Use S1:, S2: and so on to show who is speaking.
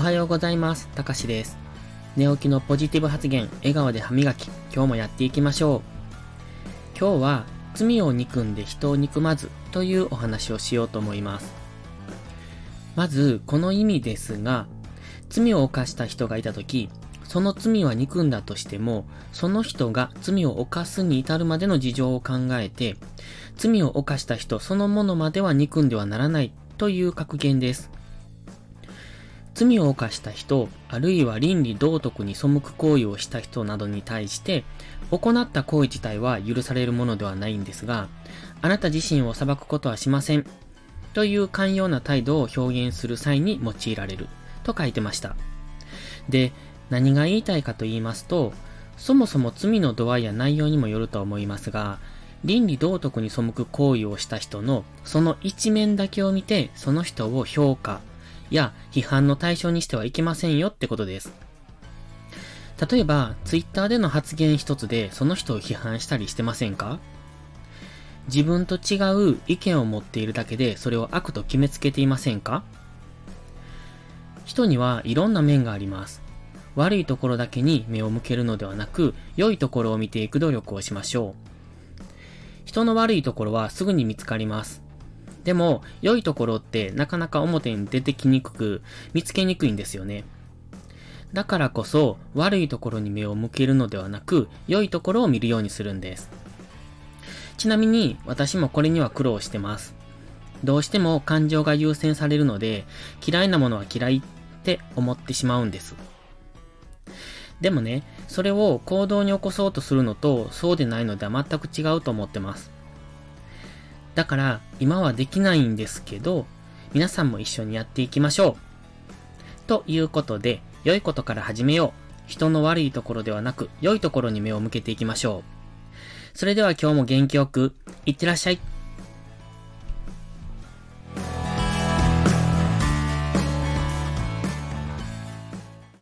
S1: はようございます。たかしです。寝起きのポジティブ発言、笑顔で歯磨き、今日もやっていきましょう。今日は、罪を憎んで人を憎まずというお話をしようと思います。まず、この意味ですが、罪を犯した人がいたとき、その罪は憎んだとしても、その人が罪を犯すに至るまでの事情を考えて、罪を犯した人そのものまでは憎んではならないという格言です。罪を犯した人、あるいは倫理道徳に背く行為をした人などに対して、行った行為自体は許されるものではないんですが、あなた自身を裁くことはしません。という寛容な態度を表現する際に用いられる。と書いてました。で、何が言いたいかと言いますと、そもそも罪の度合いや内容にもよると思いますが、倫理道徳に背く行為をした人のその一面だけを見てその人を評価や批判の対象にしてはいけませんよってことです。例えば、ツイッターでの発言一つでその人を批判したりしてませんか？自分と違う意見を持っているだけでそれを悪と決めつけていませんか？人にはいろんな面があります。悪いところだけに目を向けるのではなく、良いところを見ていく努力をしましょう。人の悪いところはすぐに見つかります。でも、良いところってなかなか表に出てきにくく、見つけにくいんですよね。だからこそ、悪いところに目を向けるのではなく、良いところを見るようにするんです。ちなみに、私もこれには苦労してます。どうしても感情が優先されるので、嫌いなものは嫌いって思ってしまうんです。でもね、それを行動に起こそうとするのと、そうでないのでは全く違うと思ってます。だから、今はできないんですけど、皆さんも一緒にやっていきましょう。ということで、良いことから始めよう。人の悪いところではなく、良いところに目を向けていきましょう。それでは今日も元気よく、いってらっしゃい。